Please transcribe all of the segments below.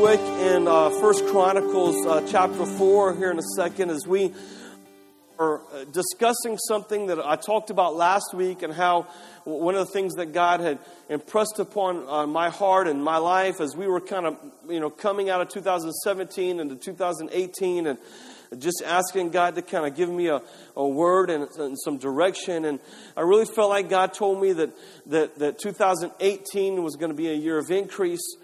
quick in uh, First Chronicles uh, chapter 4 here in a second as we are uh, discussing something that I talked about last week and how one of the things that God had impressed upon uh, my heart and my life as we were kind of, you know, coming out of 2017 into 2018 and just asking God to kind of give me a, a word and, and, some direction. And I really felt like God told me that, that, that 2018 was going to be a year of increase.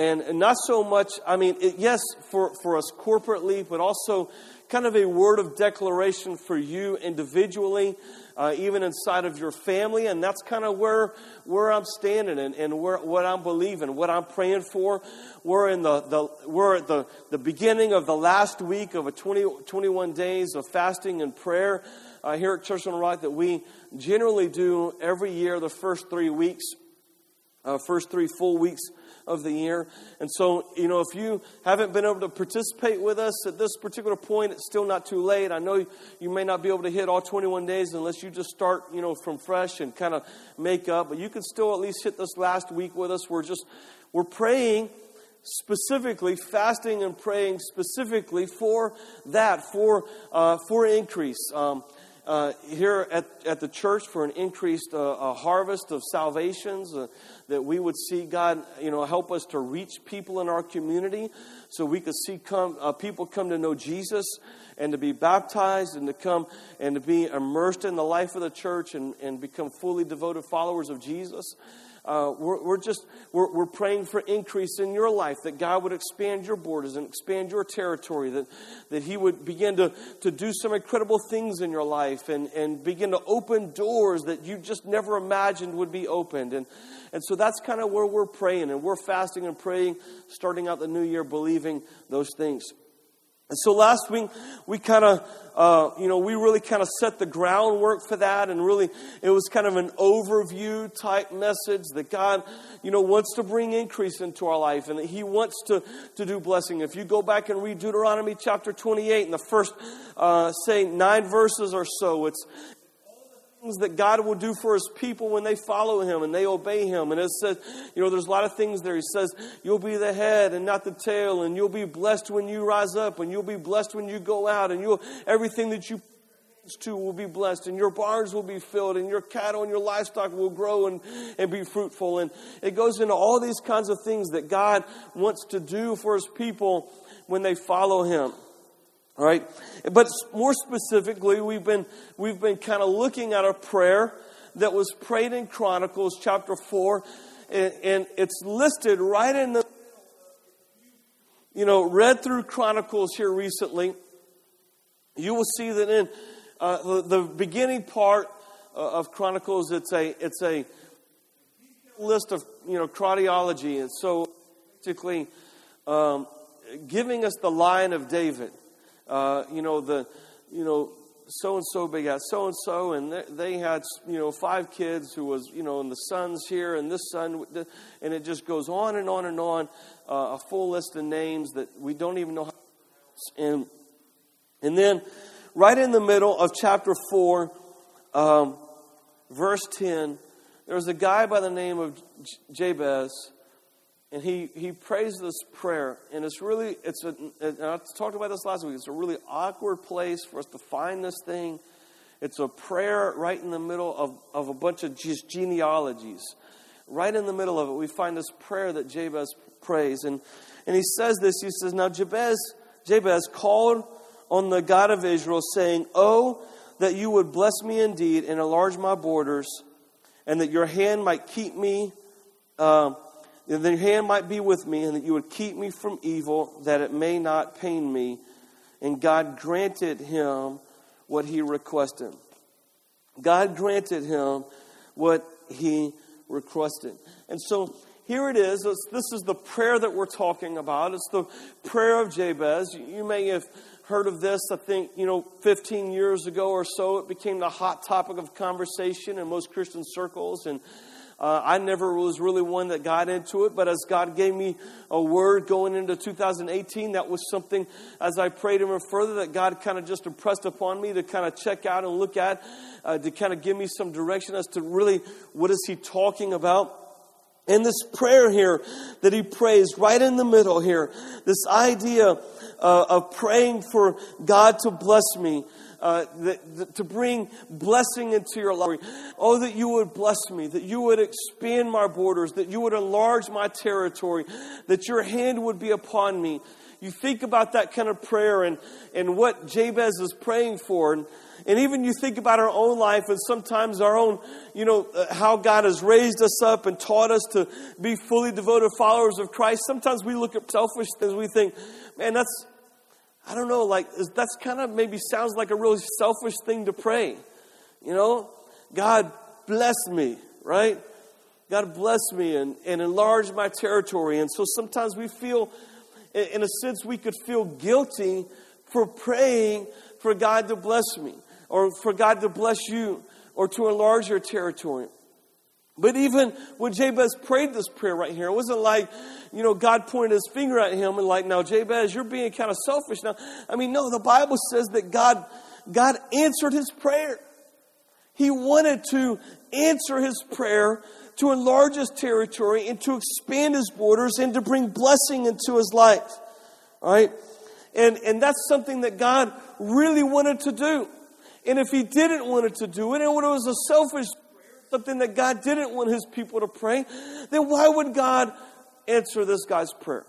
And, not so much, I mean, it, yes, for, for us corporately, but also kind of a word of declaration for you individually, uh, even inside of your family. And that's kind of where, where I'm standing and, and where, what I'm believing, what I'm praying for. We're, in the, the, we're at the, the beginning of the last week of a 20, 21 days of fasting and prayer uh, here at Church on the Rock that we generally do every year, the first three weeks, uh, first three full weeks of the year. And so, you know, if you haven't been able to participate with us at this particular point, it's still not too late. I know you may not be able to hit all 21 days unless you just start, you know, from fresh and kind of make up, but you can still at least hit this last week with us. We're just, we're praying specifically, fasting and praying specifically for that, for, uh, for increase. Um, uh, here at, at the church for an increased uh, harvest of salvations, uh, that we would see God, you know, help us to reach people in our community so we could see come, uh, people come to know Jesus and to be baptized and to come and to be immersed in the life of the church and, and become fully devoted followers of Jesus. Uh, we're, we're, just we're, we're praying for increase in your life that god would expand your borders and expand your territory that, that he would begin to, to do some incredible things in your life and, and begin to open doors that you just never imagined would be opened. And, and so that's kind of where we're praying and we're fasting and praying starting out the new year believing those things and so last week, we kind of, uh, you know, we really kind of set the groundwork for that. And really, it was kind of an overview type message that God, you know, wants to bring increase into our life and that He wants to, to do blessing. If you go back and read Deuteronomy chapter 28 in the first, uh, say, nine verses or so, it's, things that God will do for his people when they follow him and they obey him. And it says, you know, there's a lot of things there. He says, you'll be the head and not the tail, and you'll be blessed when you rise up, and you'll be blessed when you go out, and you'll everything that you to will be blessed, and your barns will be filled, and your cattle and your livestock will grow and, and be fruitful. And it goes into all these kinds of things that God wants to do for his people when they follow him. All right? But more specifically, we've been, we've been kind of looking at a prayer that was prayed in Chronicles chapter 4, and, and it's listed right in the, you know, read through Chronicles here recently. You will see that in uh, the, the, beginning part uh, of Chronicles, it's a, it's a list of, you know, chronology. And so basically, um, giving us the line of David. Uh, you know, the, you know, so and so begot so and so, and they had, you know, five kids who was, you know, and the sons here and this son, and it just goes on and on and on. Uh, a full list of names that we don't even know how. And, and then, right in the middle of chapter 4, um, verse 10, there was a guy by the name of Jabez and he, he prays this prayer and it's really it's I talked about this last week it's a really awkward place for us to find this thing. It's a prayer right in the middle of, of a bunch of just genealogies. Right in the middle of it we find this prayer that jabez prays and, and he says this he says now jabez jabez called on the god of israel saying oh that you would bless me indeed and enlarge my borders and that your hand might keep me uh, that your hand might be with me, and that you would keep me from evil, that it may not pain me. And God granted him what he requested. God granted him what he requested. And so here it is. This is the prayer that we're talking about. It's the prayer of Jabez. You may have heard of this, I think, you know, 15 years ago or so. It became the hot topic of conversation in most Christian circles. And uh, I never was really one that got into it, but as God gave me a word going into 2018, that was something as I prayed Him further that God kind of just impressed upon me to kind of check out and look at, uh, to kind of give me some direction as to really what is He talking about. And this prayer here that he prays right in the middle here, this idea uh, of praying for God to bless me, uh, that, that, to bring blessing into your life. Oh, that you would bless me, that you would expand my borders, that you would enlarge my territory, that your hand would be upon me. You think about that kind of prayer and, and what Jabez is praying for. And, and even you think about our own life and sometimes our own, you know, uh, how God has raised us up and taught us to be fully devoted followers of Christ. Sometimes we look at selfish things, we think, man, that's, I don't know, like, that's kind of maybe sounds like a really selfish thing to pray. You know, God bless me, right? God bless me and, and enlarge my territory. And so sometimes we feel, in a sense, we could feel guilty for praying for God to bless me or for God to bless you or to enlarge your territory. But even when Jabez prayed this prayer right here, it wasn't like, you know, God pointed his finger at him and like, now Jabez, you're being kind of selfish now. I mean, no, the Bible says that God, God answered his prayer. He wanted to answer his prayer to enlarge his territory and to expand his borders and to bring blessing into his life. All right? And, and that's something that God really wanted to do. And if he didn't want it to do it, and it was a selfish something that God didn't want his people to pray, then why would God answer this guy's prayer?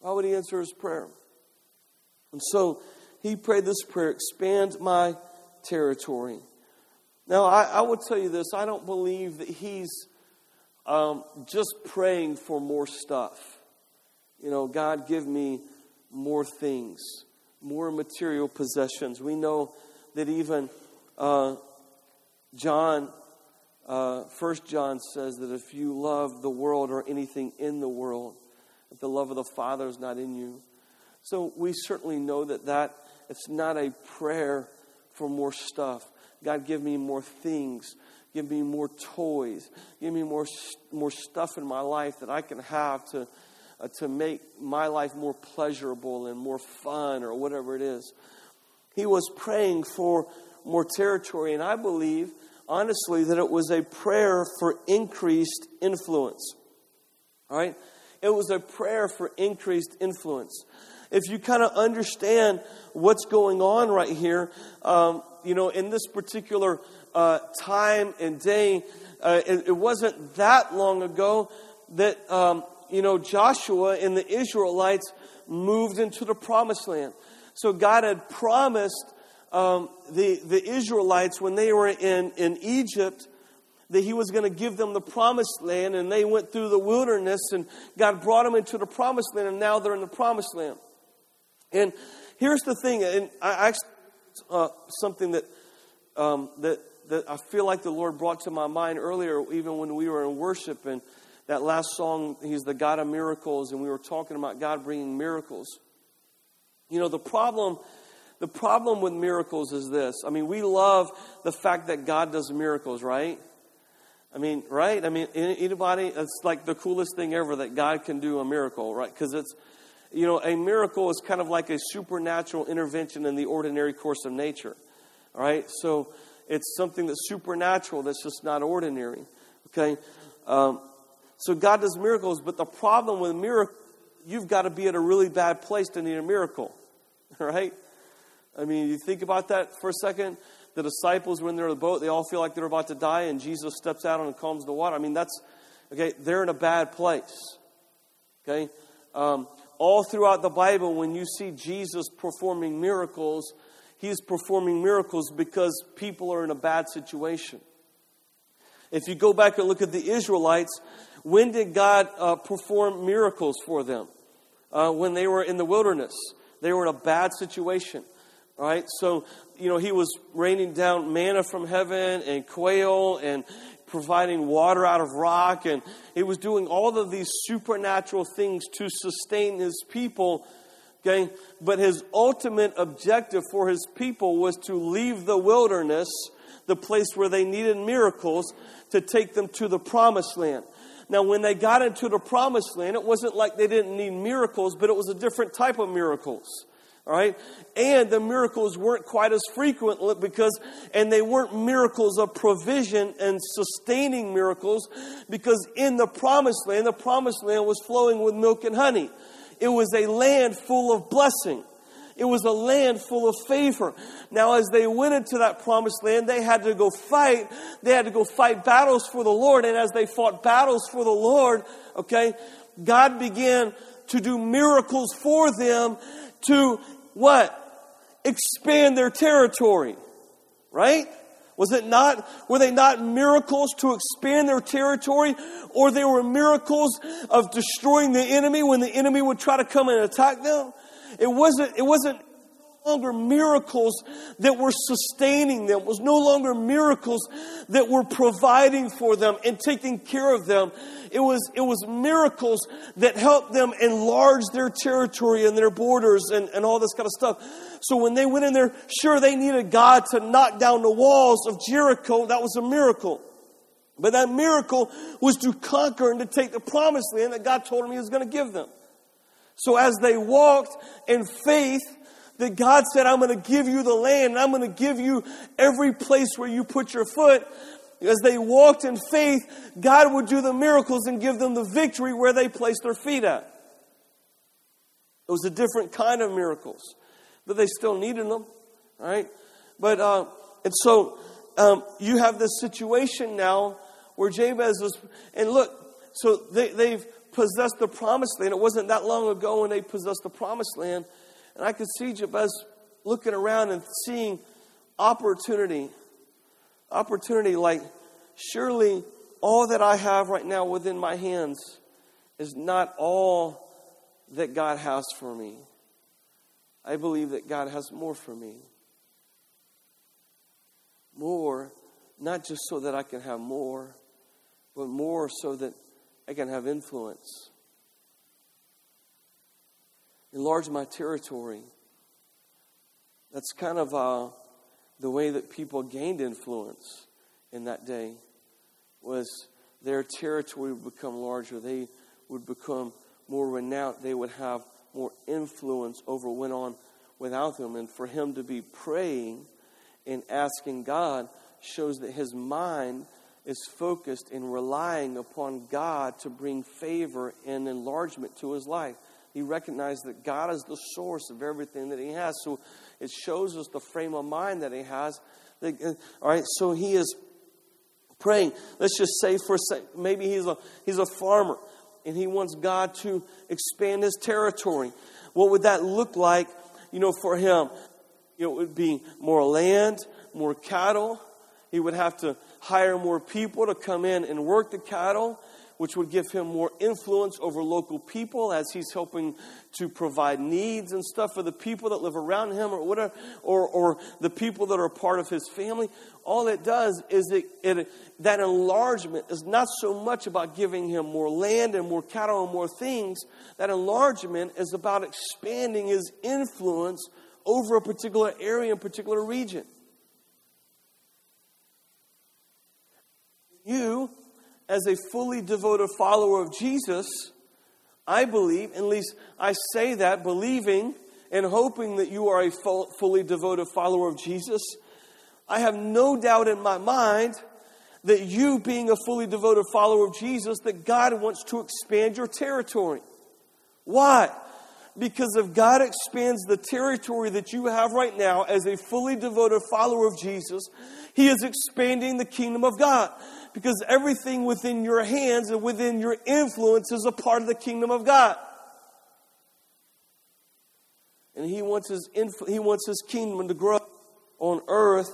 Why would he answer his prayer? And so he prayed this prayer expand my territory. Now, I, I will tell you this I don't believe that he's um, just praying for more stuff. You know, God, give me more things, more material possessions. We know that even uh, John uh, John says that if you love the world or anything in the world, if the love of the Father is not in you. So we certainly know that that it's not a prayer for more stuff. God, give me more things. Give me more toys. Give me more, more stuff in my life that I can have to, uh, to make my life more pleasurable and more fun or whatever it is. He was praying for more territory, and I believe honestly that it was a prayer for increased influence. All right? It was a prayer for increased influence. If you kind of understand what's going on right here, um, you know, in this particular uh, time and day, uh, it, it, wasn't that long ago that, um, you know, Joshua and the Israelites moved into the promised land. So God had promised um, the, the Israelites, when they were in, in Egypt, that he was going to give them the promised land, and they went through the wilderness, and God brought them into the promised land, and now they're in the promised land. And here's the thing, and I actually, uh, something that, um, that, that I feel like the Lord brought to my mind earlier, even when we were in worship, and that last song, He's the God of miracles, and we were talking about God bringing miracles. You know, the problem the problem with miracles is this. I mean, we love the fact that God does miracles, right? I mean, right? I mean, anybody, it's like the coolest thing ever that God can do a miracle, right? Because it's, you know, a miracle is kind of like a supernatural intervention in the ordinary course of nature, all right? So it's something that's supernatural that's just not ordinary, okay? Um, so God does miracles, but the problem with miracles, you've got to be at a really bad place to need a miracle, right? I mean, you think about that for a second. The disciples, when they're in the boat, they all feel like they're about to die, and Jesus steps out and calms the water. I mean, that's, okay, they're in a bad place. Okay? Um, all throughout the Bible, when you see Jesus performing miracles, he's performing miracles because people are in a bad situation. If you go back and look at the Israelites, when did God uh, perform miracles for them? Uh, when they were in the wilderness. They were in a bad situation. Right, so, you know, he was raining down manna from heaven and quail and providing water out of rock, and he was doing all of these supernatural things to sustain his people. Okay, but his ultimate objective for his people was to leave the wilderness, the place where they needed miracles, to take them to the promised land. Now, when they got into the promised land, it wasn't like they didn't need miracles, but it was a different type of miracles. All right? And the miracles weren't quite as frequent because, and they weren't miracles of provision and sustaining miracles because in the promised land, the promised land was flowing with milk and honey. It was a land full of blessing. It was a land full of favor. Now, as they went into that promised land, they had to go fight. They had to go fight battles for the Lord. And as they fought battles for the Lord, okay, God began to do miracles for them to what? Expand their territory. Right? Was it not, were they not miracles to expand their territory? Or they were miracles of destroying the enemy when the enemy would try to come and attack them? It wasn't, it wasn't longer miracles that were sustaining them. Was no longer miracles that were providing for them and taking care of them. It was, it was miracles that helped them enlarge their territory and their borders and, and all this kind of stuff. So when they went in there, sure, they needed God to knock down the walls of Jericho. That was a miracle. But that miracle was to conquer and to take the promised land that God told them He was going to give them. So as they walked in faith, that God said, I'm going to give you the land, and I'm going to give you every place where you put your foot. As they walked in faith, God would do the miracles and give them the victory where they placed their feet at. It was a different kind of miracles, but they still needed them, right? But, uh, and so um, you have this situation now where Jabez was, and look, so they, they've possessed the promised land. It wasn't that long ago when they possessed the promised land. And I could see Jabez looking around and seeing opportunity. Opportunity like, surely all that I have right now within my hands is not all that God has for me. I believe that God has more for me. More, not just so that I can have more, but more so that I can have influence enlarge my territory. That's kind of uh, the way that people gained influence in that day was their territory would become larger. They would become more renowned. They would have more influence over what went on without them. And for him to be praying and asking God shows that his mind is focused in relying upon God to bring favor and enlargement to his life. He recognized that God is the source of everything that he has. So it shows us the frame of mind that he has. Uh, all right, so he is praying. Let's just say for a second, maybe he's a, he's a farmer and he wants God to expand his territory. What would that look like, you know, for him? It would be more land, more cattle. He would have to hire more people to come in and work the cattle which would give him more influence over local people as he's helping to provide needs and stuff for the people that live around him or whatever, or, or the people that are part of his family. All it does is it, it, that enlargement is not so much about giving him more land and more cattle and more things. That enlargement is about expanding his influence over a particular area and particular region. You as a fully devoted follower of Jesus, I believe, at least I say that believing and hoping that you are a fully devoted follower of Jesus. I have no doubt in my mind that you, being a fully devoted follower of Jesus, that God wants to expand your territory. Why? Because if God expands the territory that you have right now as a fully devoted follower of Jesus, He is expanding the kingdom of God because everything within your hands and within your influence is a part of the kingdom of God. And he wants his, influ- he wants his kingdom to grow on earth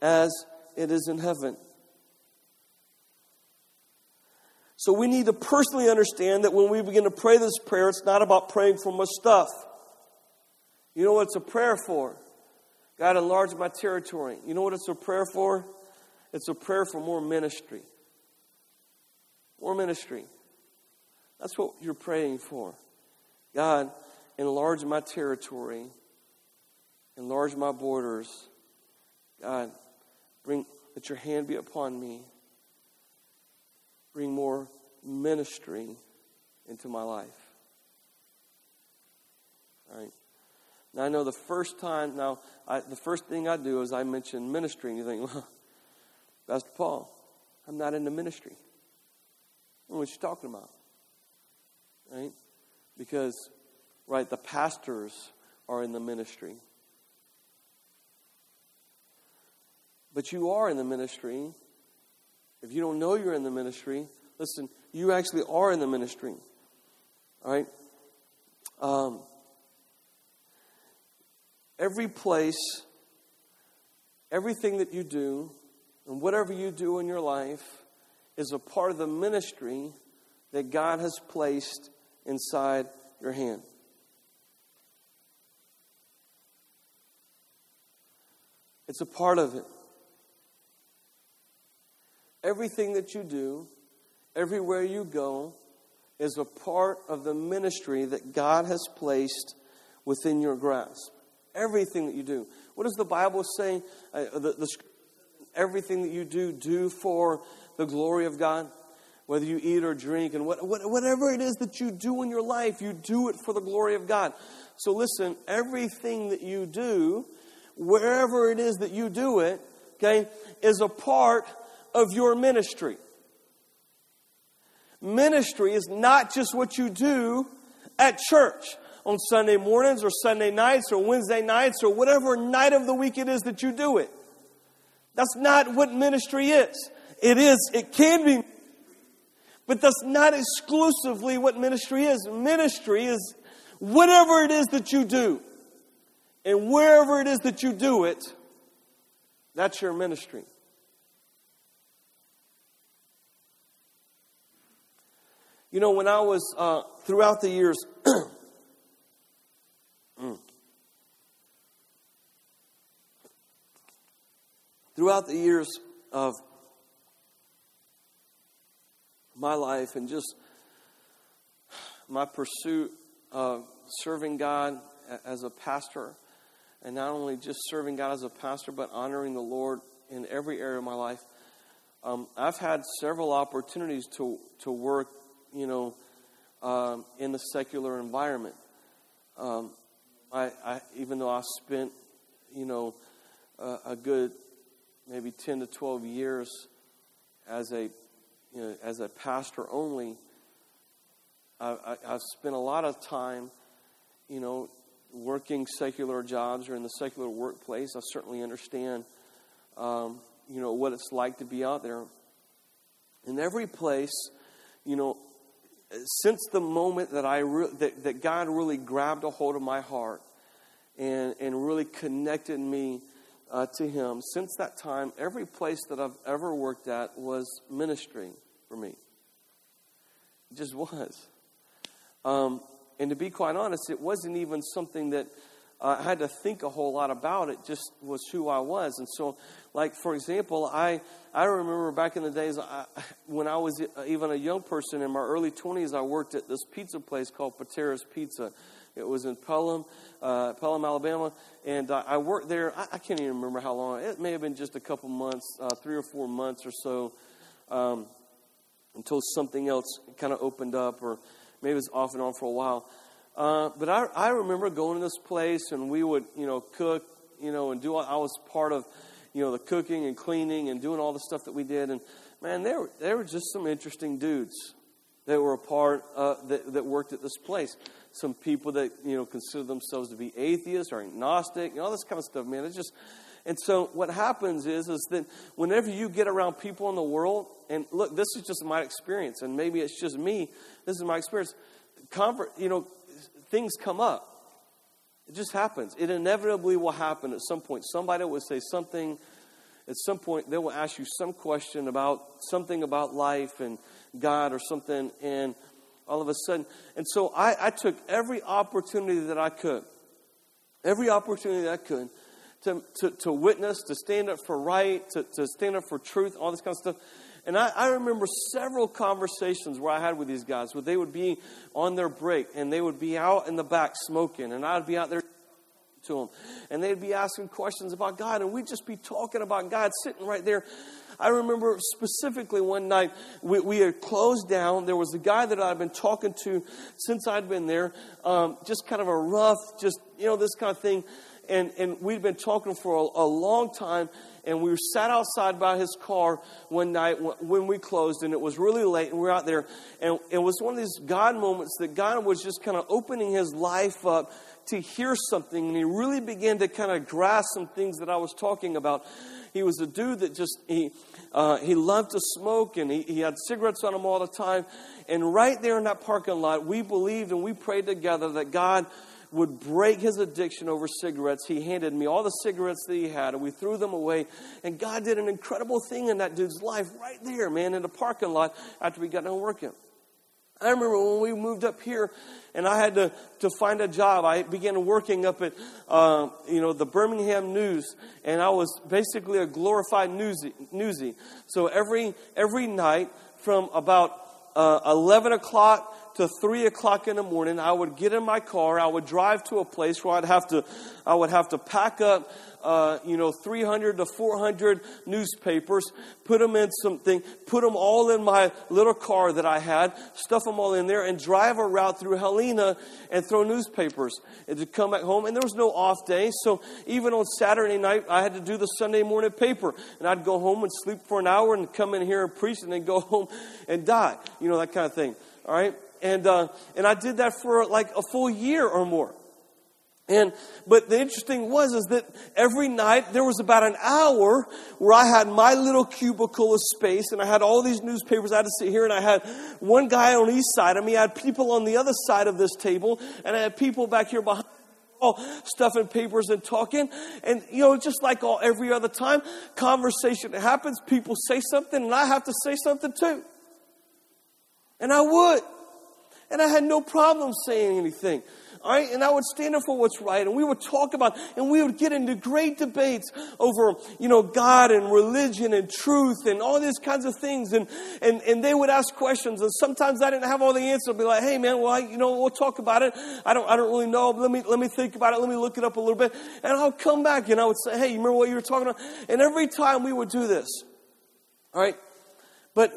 as it is in heaven. So we need to personally understand that when we begin to pray this prayer, it's not about praying for more stuff. You know what it's a prayer for? God, enlarge my territory. You know what it's a prayer for? It's a prayer for more ministry. More ministry. That's what you're praying for. God, enlarge my territory, enlarge my borders. God, bring let your hand be upon me. Bring more ministry into my life. All right. Now, I know the first time, now, I, the first thing I do is I mention ministry, and you think, well, Pastor Paul, I'm not in the ministry. What you talking about? Right? Because, right, the pastors are in the ministry. But you are in the ministry. If you don't know you're in the ministry, listen, you actually are in the ministry. All right? Um, every place, everything that you do, and whatever you do in your life is a part of the ministry that God has placed inside your hand. It's a part of it. Everything that you do, everywhere you go, is a part of the ministry that God has placed within your grasp. Everything that you do. What does the Bible say? Uh, the, the, everything that you do, do for the glory of God. Whether you eat or drink, and what, what, whatever it is that you do in your life, you do it for the glory of God. So listen, everything that you do, wherever it is that you do it, okay, is a part of your ministry. Ministry is not just what you do at church on Sunday mornings or Sunday nights or Wednesday nights or whatever night of the week it is that you do it. That's not what ministry is. It is, it can be, but that's not exclusively what ministry is. Ministry is whatever it is that you do, and wherever it is that you do it, that's your ministry. You know, when I was uh, throughout the years, throughout the years of my life and just my pursuit of serving God as a pastor, and not only just serving God as a pastor, but honoring the Lord in every area of my life. Um, I've had several opportunities to to work, you know, um, in the secular environment. Um, I, I, even though I spent, you know, uh, a good maybe ten to twelve years as a you know, as a pastor only, I, have spent a lot of time, you know, working secular jobs or in the secular workplace. I certainly understand, um, you know, what it's like to be out there. In every place, you know, since the moment that I re- that, that God really grabbed a hold of my heart and and really connected me uh, to Him, since that time, every place that I've ever worked at was ministry for me. It just was. Um, and to be quite honest, it wasn't even something that I had to think a whole lot about. It just was who I was. And so, like, for example, I, I remember back in the days I, when I was even a young person in my early 20s, I worked at this pizza place called Pateras Pizza. It was in Pelham, uh, Pelham, Alabama, and uh, I worked there. I, I, can't even remember how long. It may have been just a couple months, uh, three or four months or so. Um, until something else kind of opened up, or maybe it was off and on for a while. Uh, but I, I remember going to this place, and we would, you know, cook, you know, and do. All, I was part of, you know, the cooking and cleaning and doing all the stuff that we did. And man, there were there were just some interesting dudes that were a part uh, that that worked at this place. Some people that you know consider themselves to be atheists or agnostic, and all this kind of stuff. Man, it's just and so what happens is, is that whenever you get around people in the world, and look, this is just my experience, and maybe it's just me. This is my experience. Comfort, you know, things come up. It just happens. It inevitably will happen at some point. Somebody will say something. At some point, they will ask you some question about something about life and God or something, and all of a sudden. And so I, I took every opportunity that I could, every opportunity that I could to, to, to witness, to stand up for right, to, to stand up for truth, all this kind of stuff. And I, I, remember several conversations where I had with these guys where they would be on their break and they would be out in the back smoking, and I'd be out there to them. And they'd be asking questions about God, and we'd just be talking about God sitting right there. I remember specifically one night we, we had closed down. There was a guy that I'd been talking to since I'd been there, um, just kind of a rough, just, you know, this kind of thing. And, and we'd been talking for a, a long time and we were sat outside by his car one night when we closed, and it was really late, and we are out there, and it was one of these God moments that God was just kind of opening his life up to hear something, and he really began to kind of grasp some things that I was talking about. He was a dude that just he uh, he loved to smoke, and he, he had cigarettes on him all the time. And right there in that parking lot, we believed and we prayed together that God would break his addiction over cigarettes. He handed me all the cigarettes that he had, and we threw them away. And God did an incredible thing in that dude's life right there, man, in the parking lot after we got done working. I remember when we moved up here and I had to, to find a job. I began working up at, uh, you know, the Birmingham News, and I was basically a glorified newsie. newsie. So every, every night from about uh, 11 o'clock to three o'clock in the morning. I would get in my car. I would drive to a place where I'd have to, I would have to pack up, uh, you know, 300 to 400 newspapers, put them in something, put them all in my little car that I had, stuff them all in there, and drive a route through Helena and throw newspapers. And to come back home, and there was no off day, so even on Saturday night, I had to do the Sunday morning paper, and I'd go home and sleep for an hour and come in here and preach, and then go home and die, you know, that kind of thing. All right? And, uh, and I did that for like a full year or more. And, but the interesting was, is that every night there was about an hour where I had my little cubicle of space and I had all these newspapers. I had to sit here and I had one guy on each side of me. I had people on the other side of this table and I had people back here behind all stuffing papers and talking. And, you know, just like all every other time, conversation happens. People say something and I have to say something too. And I would. And I had no problem saying anything. All right, and I would stand up for what's right, and we would talk about, and we would get into great debates over, you know, God and religion and truth and all these kinds of things, and and and they would ask questions, and sometimes I didn't have all the answers. I'd be like, hey man, well, I, you know, we'll talk about it. I don't, I don't really know. Let me let me think about it. Let me look it up a little bit, and I'll come back and I would say, hey, you remember what you were talking about? And every time we would do this, all right, but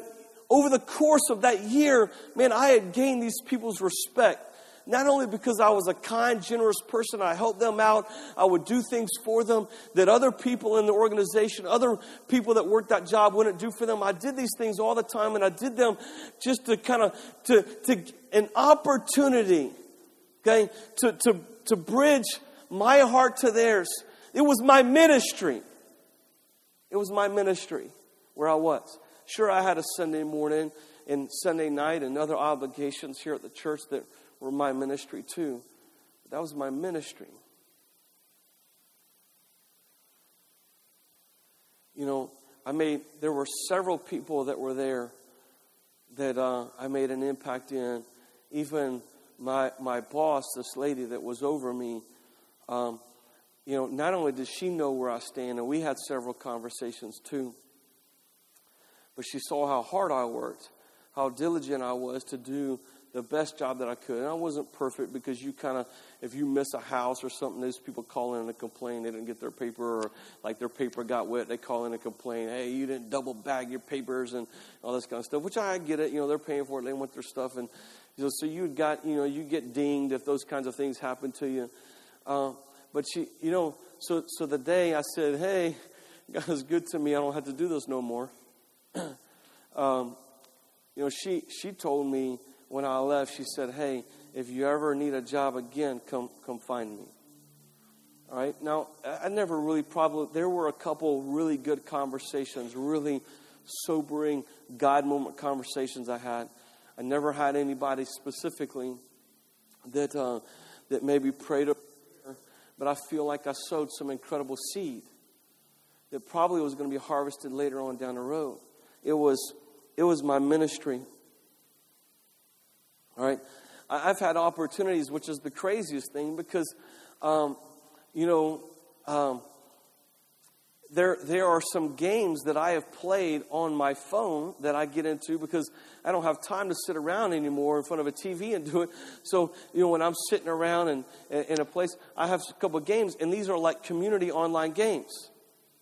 over the course of that year, man, I had gained these people's respect. Not only because I was a kind, generous person, I helped them out, I would do things for them that other people in the organization, other people that worked that job wouldn't do for them. I did these things all the time, and I did them just to kind of, to, to, an opportunity, okay, to, to, to bridge my heart to theirs. It was my ministry. It was my ministry where I was. Sure, I had a Sunday morning and Sunday night and other obligations here at the church that were my ministry too. But that was my ministry. You know, I made, there were several people that were there that uh, I made an impact in. Even my, my boss, this lady that was over me, um, you know, not only did she know where I stand, and we had several conversations too. But she saw how hard I worked, how diligent I was to do the best job that I could. And I wasn't perfect because you kind of, if you miss a house or something, those people call in and complain they didn't get their paper or like their paper got wet, they call in and complain, hey, you didn't double bag your papers and all this kind of stuff, which I get it. You know, they're paying for it, they want their stuff. And you know, so you got, you know, you get dinged if those kinds of things happen to you. Uh, but she, you know, so, so the day I said, hey, God is good to me, I don't have to do this no more. um, you know, she, she told me when I left, she said, Hey, if you ever need a job again, come, come find me. All right. Now, I never really probably, there were a couple really good conversations, really sobering God moment conversations I had. I never had anybody specifically that, uh, that maybe prayed, but I feel like I sowed some incredible seed that probably was going to be harvested later on down the road. It was, it was my ministry. All right? I've had opportunities, which is the craziest thing because, um, you know, um, there, there are some games that I have played on my phone that I get into because I don't have time to sit around anymore in front of a TV and do it. So, you know, when I'm sitting around and in a place, I have a couple of games, and these are like community online games,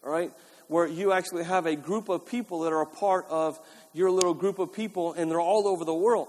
all right, where you actually have a group of people that are a part of your little group of people, and they're all over the world.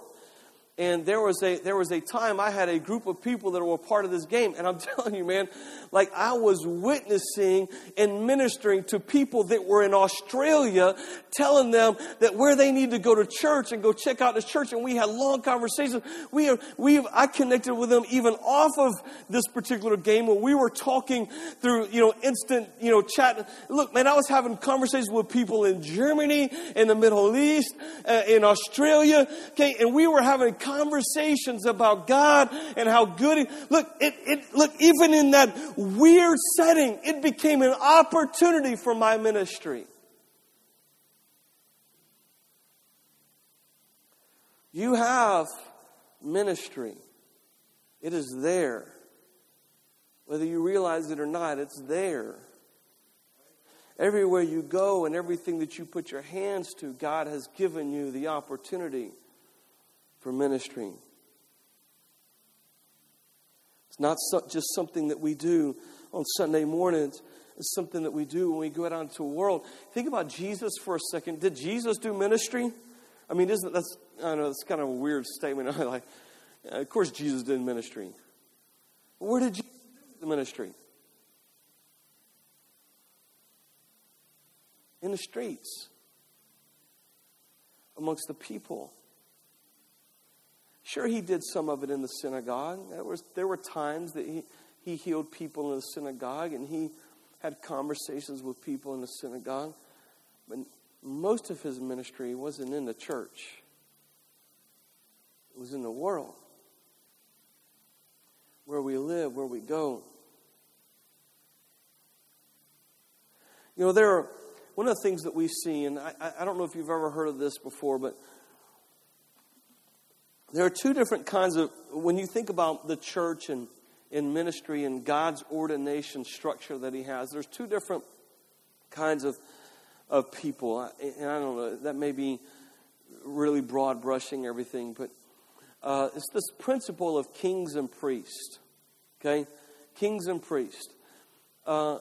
And there was a there was a time I had a group of people that were part of this game, and I'm telling you, man, like I was witnessing and ministering to people that were in Australia, telling them that where they need to go to church and go check out the church. And we had long conversations. We we I connected with them even off of this particular game where we were talking through you know instant you know chat. Look, man, I was having conversations with people in Germany, in the Middle East, uh, in Australia, okay, and we were having conversations about God and how good he, look, it, it, look, even in that weird setting, it became an opportunity for my ministry. You have ministry. It is there. Whether you realize it or not, it's there. Everywhere you go and everything that you put your hands to, God has given you the opportunity for ministry. It's not so, just something that we do on Sunday mornings. It's something that we do when we go out into the world. Think about Jesus for a second. Did Jesus do ministry? I mean, isn't that's I know it's kind of a weird statement. like, uh, of course, Jesus did ministry. Where did Jesus do the ministry? In the streets, amongst the people. Sure, he did some of it in the synagogue. There, was, there were times that he, he healed people in the synagogue and he had conversations with people in the synagogue. But most of his ministry wasn't in the church, it was in the world. Where we live, where we go. You know, there are one of the things that we see, and I, I don't know if you've ever heard of this before, but there are two different kinds of, when you think about the church and in ministry and God's ordination structure that He has, there's two different kinds of, of people. And I don't know, that may be really broad brushing everything, but uh, it's this principle of kings and priests. Okay? Kings and priests. Uh,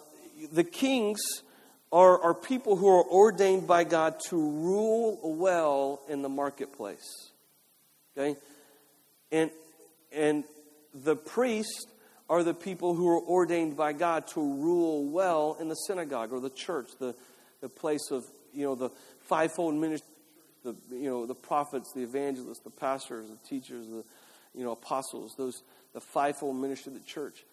the kings are, are people who are ordained by God to rule well in the marketplace. Okay? And, and the priests are the people who are ordained by God to rule well in the synagogue or the church, the, the place of, you know, the fivefold ministry, the, you know, the prophets, the evangelists, the pastors, the teachers, the, you know, apostles, those, the fivefold ministry of the church.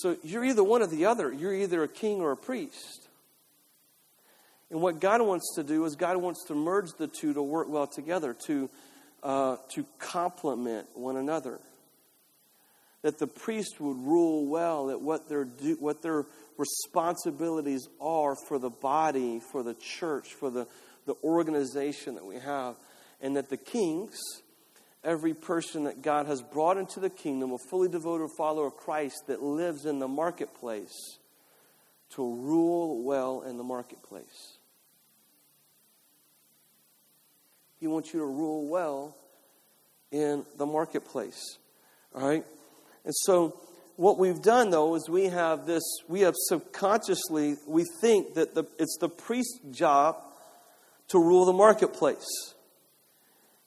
So you're either one or the other. You're either a king or a priest. And what God wants to do is God wants to merge the two to work well together, to uh, to complement one another. That the priest would rule well, that what their, do, what their responsibilities are for the body, for the church, for the, the organization that we have, and that the kings, every person that God has brought into the kingdom, a fully devoted follower of Christ that lives in the marketplace, to rule well in the marketplace. He wants you to rule well in the marketplace. All right? And so, what we've done though is we have this, we have subconsciously, we think that the, it's the priest's job to rule the marketplace.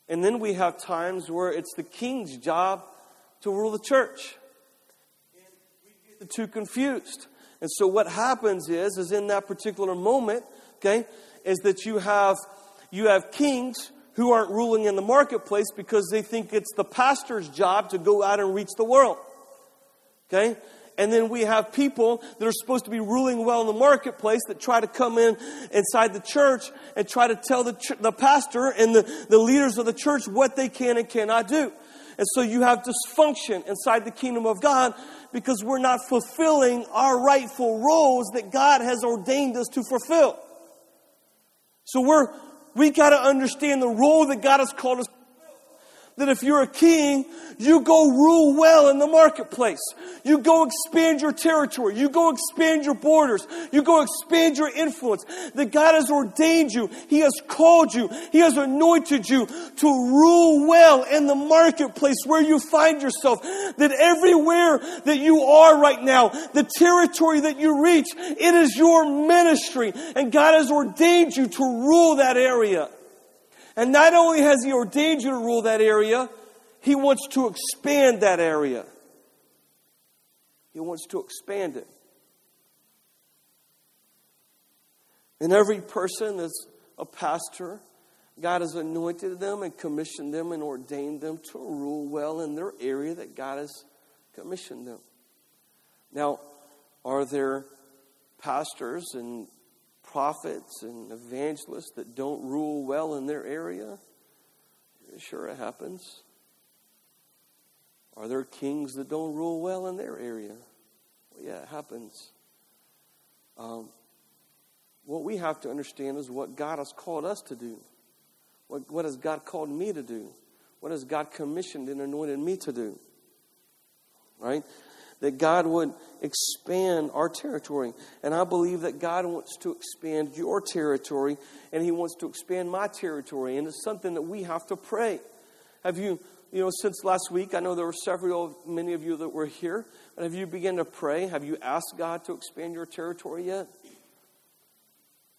And then we have times where it's the king's job to rule the church. And we get the two confused. And so what happens is, is in that particular moment, okay, is that you have you have kings who aren't ruling in the marketplace because they think it's the pastor's job to go out and reach the world. Okay? And then we have people that are supposed to be ruling well in the marketplace that try to come in inside the church and try to tell the, ch- the pastor and the, the leaders of the church what they can and cannot do. And so you have dysfunction inside the kingdom of God because we're not fulfilling our rightful roles that God has ordained us to fulfill. So we're, we got to understand the role that God has called us. That if you're a king, you go rule well in the marketplace. You go expand your territory. You go expand your borders. You go expand your influence. That God has ordained you. He has called you. He has anointed you to rule well in the marketplace where you find yourself. That everywhere that you are right now, the territory that you reach, it is your ministry. And God has ordained you to rule that area. And not only has He ordained you to rule that area, He wants to expand that area. He wants to expand it. And every person that's a pastor, God has anointed them and commissioned them and ordained them to rule well in their area that God has commissioned them. Now, are there pastors and prophets and evangelists that don't rule well in their area? Sure, it happens. Are there kings that don't rule well in their area? Well, yeah, it happens. Um, what we have to understand is what God has called us to do. What, what has God called me to do? What has God commissioned and anointed me to do? Right? That God would expand our territory. And I believe that God wants to expand your territory and He wants to expand my territory. And it's something that we have to pray. Have you, you know, since last week, I know there were several, many of you that were here, but have you begun to pray? Have you asked God to expand your territory yet?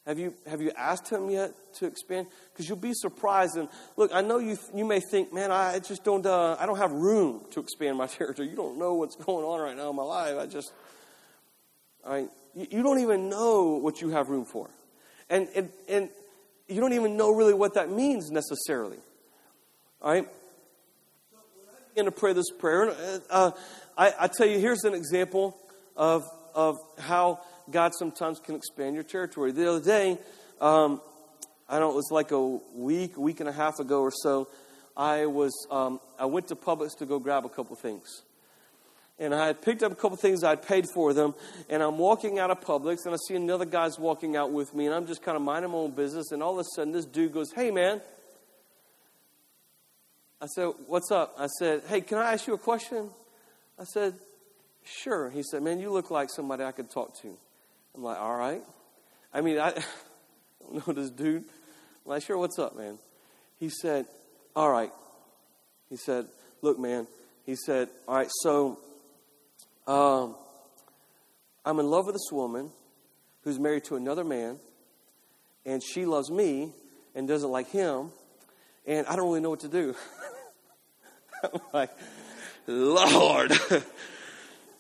Have you, have you asked him yet to expand? Because you'll be surprised. And look, I know you, you may think, man, I just don't, uh, I don't have room to expand my territory. You don't know what's going on right now in my life. I just, I, you, don't even know what you have room for. And, and, and you don't even know really what that means necessarily. All right? I begin to pray this prayer. Uh, I, I tell you, here's an example of, of how God sometimes can expand your territory. The other day, um, I don't. It was like a week, week and a half ago or so. I was. Um, I went to Publix to go grab a couple things, and I had picked up a couple things. I'd paid for them, and I'm walking out of Publix, and I see another guy's walking out with me, and I'm just kind of minding my own business. And all of a sudden, this dude goes, "Hey, man." I said, "What's up?" I said, "Hey, can I ask you a question?" I said, "Sure." He said, "Man, you look like somebody I could talk to." I'm like, all right. I mean, I don't know this dude. I'm like, sure, what's up, man? He said, all right. He said, look, man. He said, all right, so um, I'm in love with this woman who's married to another man, and she loves me and doesn't like him, and I don't really know what to do. I'm like, Lord.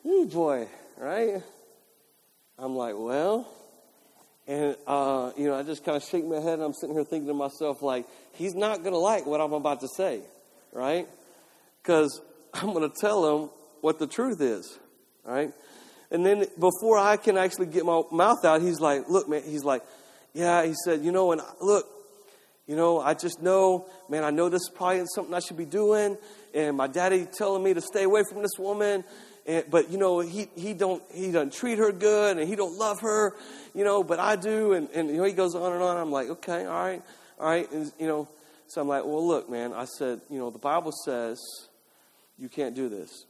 oh, boy, right? I'm like, well, and, uh, you know, I just kind of shake my head and I'm sitting here thinking to myself, like, he's not going to like what I'm about to say, right? Because I'm going to tell him what the truth is, right? And then before I can actually get my mouth out, he's like, look, man, he's like, yeah, he said, you know, and look, you know, I just know, man, I know this is probably something I should be doing. And my daddy telling me to stay away from this woman. And, but you know he he don't he doesn't treat her good and he don't love her you know but I do and and you know he goes on and on I'm like okay all right all right and you know so I'm like well look man I said you know the Bible says you can't do this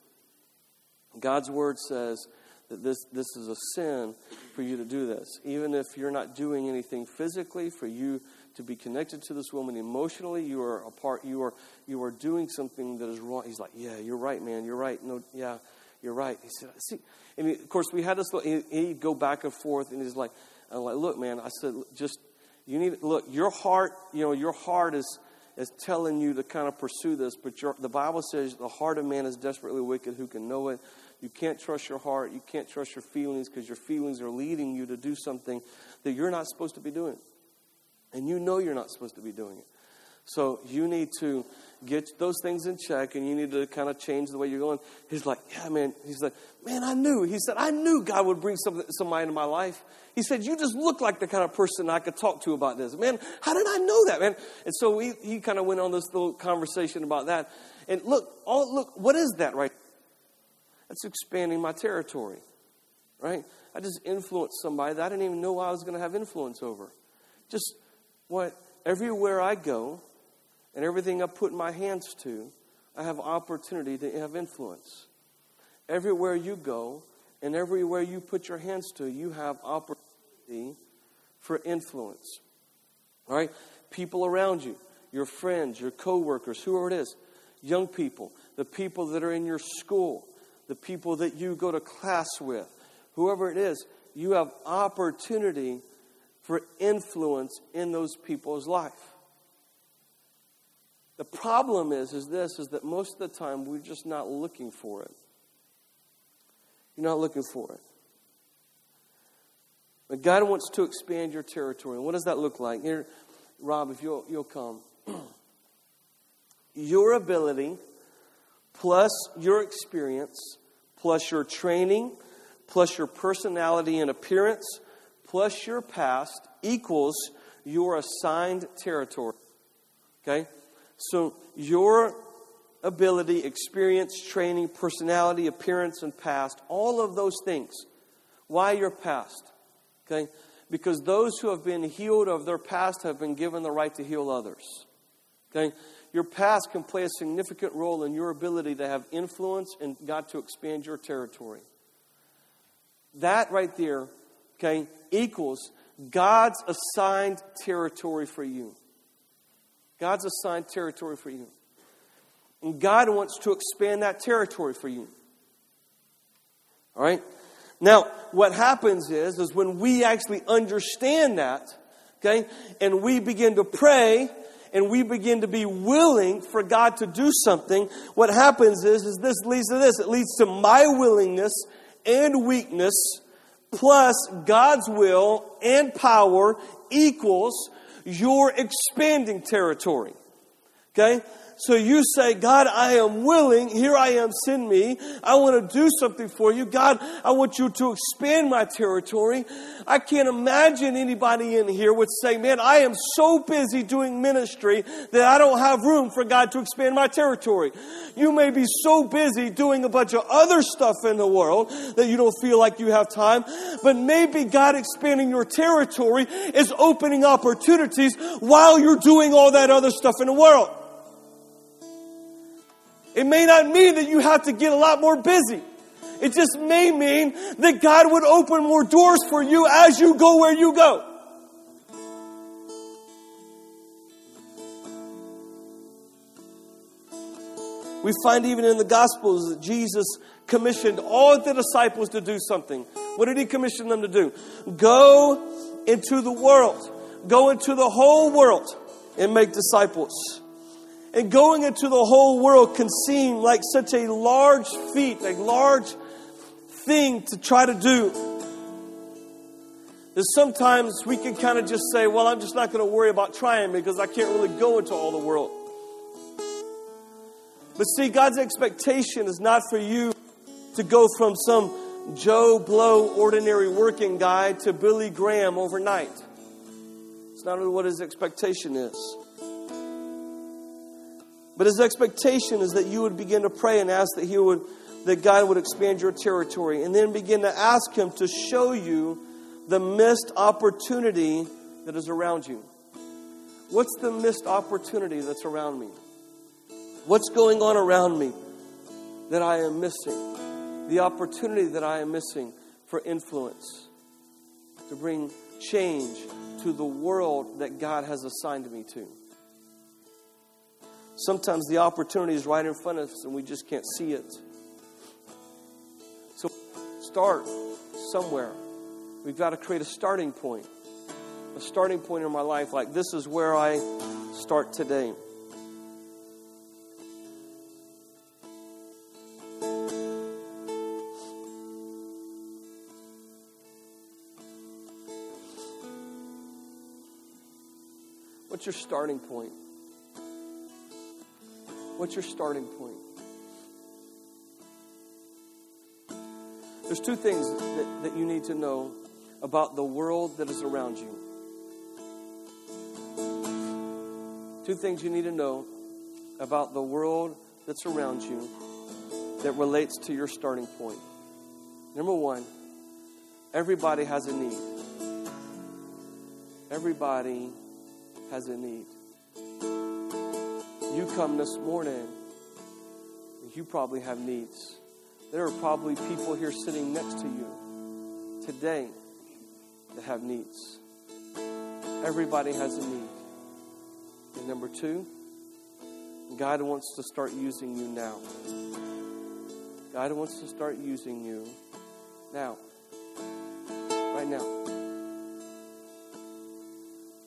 God's word says that this this is a sin for you to do this even if you're not doing anything physically for you to be connected to this woman emotionally you are a part you are you are doing something that is wrong he's like yeah you're right man you're right no yeah you're right. He said, see, and of course we had this, he, he'd go back and forth and he's like, I'm like, look, man, I said, just, you need, look, your heart, you know, your heart is, is telling you to kind of pursue this, but your, the Bible says the heart of man is desperately wicked. Who can know it? You can't trust your heart. You can't trust your feelings because your feelings are leading you to do something that you're not supposed to be doing. And you know you're not supposed to be doing it. So you need to get those things in check and you need to kind of change the way you're going. He's like, yeah, man. He's like, man, I knew. He said, I knew God would bring some, somebody into my life. He said, you just look like the kind of person I could talk to about this. Man, how did I know that, man? And so he, he kind of went on this little conversation about that. And look, all, look, what is that right? That's expanding my territory, right? I just influenced somebody that I didn't even know I was going to have influence over. Just what, everywhere I go, and everything I put my hands to, I have opportunity to have influence. Everywhere you go and everywhere you put your hands to, you have opportunity for influence. All right? People around you, your friends, your coworkers, whoever it is, young people, the people that are in your school, the people that you go to class with, whoever it is, you have opportunity for influence in those people's life. The problem is, is this, is that most of the time we're just not looking for it. You're not looking for it. But God wants to expand your territory. What does that look like? Here, Rob, if you'll, you'll come. your ability plus your experience plus your training plus your personality and appearance plus your past equals your assigned territory. Okay? So your ability, experience, training, personality, appearance, and past, all of those things. Why your past? Okay? Because those who have been healed of their past have been given the right to heal others. Okay? Your past can play a significant role in your ability to have influence and God to expand your territory. That right there, okay, equals God's assigned territory for you. God's assigned territory for you. And God wants to expand that territory for you. All right? Now, what happens is, is when we actually understand that, okay, and we begin to pray and we begin to be willing for God to do something, what happens is, is this leads to this. It leads to my willingness and weakness plus God's will and power equals your expanding territory. Okay? So you say, God, I am willing. Here I am, send me. I want to do something for you. God, I want you to expand my territory. I can't imagine anybody in here would say, man, I am so busy doing ministry that I don't have room for God to expand my territory. You may be so busy doing a bunch of other stuff in the world that you don't feel like you have time, but maybe God expanding your territory is opening opportunities while you're doing all that other stuff in the world. It may not mean that you have to get a lot more busy. It just may mean that God would open more doors for you as you go where you go. We find even in the Gospels that Jesus commissioned all the disciples to do something. What did he commission them to do? Go into the world, go into the whole world and make disciples. And going into the whole world can seem like such a large feat, a large thing to try to do. That sometimes we can kind of just say, well, I'm just not going to worry about trying because I can't really go into all the world. But see, God's expectation is not for you to go from some Joe Blow ordinary working guy to Billy Graham overnight. It's not what his expectation is. But his expectation is that you would begin to pray and ask that he would that God would expand your territory and then begin to ask him to show you the missed opportunity that is around you. What's the missed opportunity that's around me? What's going on around me that I am missing? The opportunity that I am missing for influence, to bring change to the world that God has assigned me to. Sometimes the opportunity is right in front of us and we just can't see it. So start somewhere. We've got to create a starting point. A starting point in my life, like this is where I start today. What's your starting point? What's your starting point? There's two things that, that you need to know about the world that is around you. Two things you need to know about the world that's around you that relates to your starting point. Number one, everybody has a need. Everybody has a need. You come this morning, you probably have needs. There are probably people here sitting next to you today that have needs. Everybody has a need. And number two, God wants to start using you now. God wants to start using you now. Right now.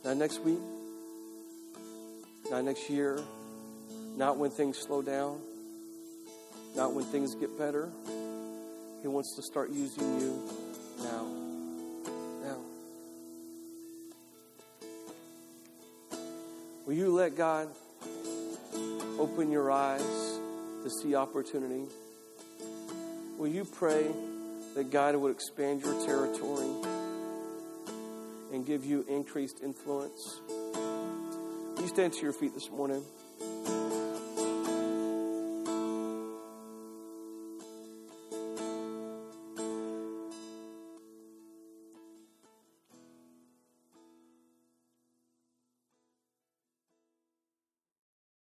Not next week. Not next year. Not when things slow down. Not when things get better. He wants to start using you now. Now. Will you let God open your eyes to see opportunity? Will you pray that God would expand your territory and give you increased influence? You stand to your feet this morning.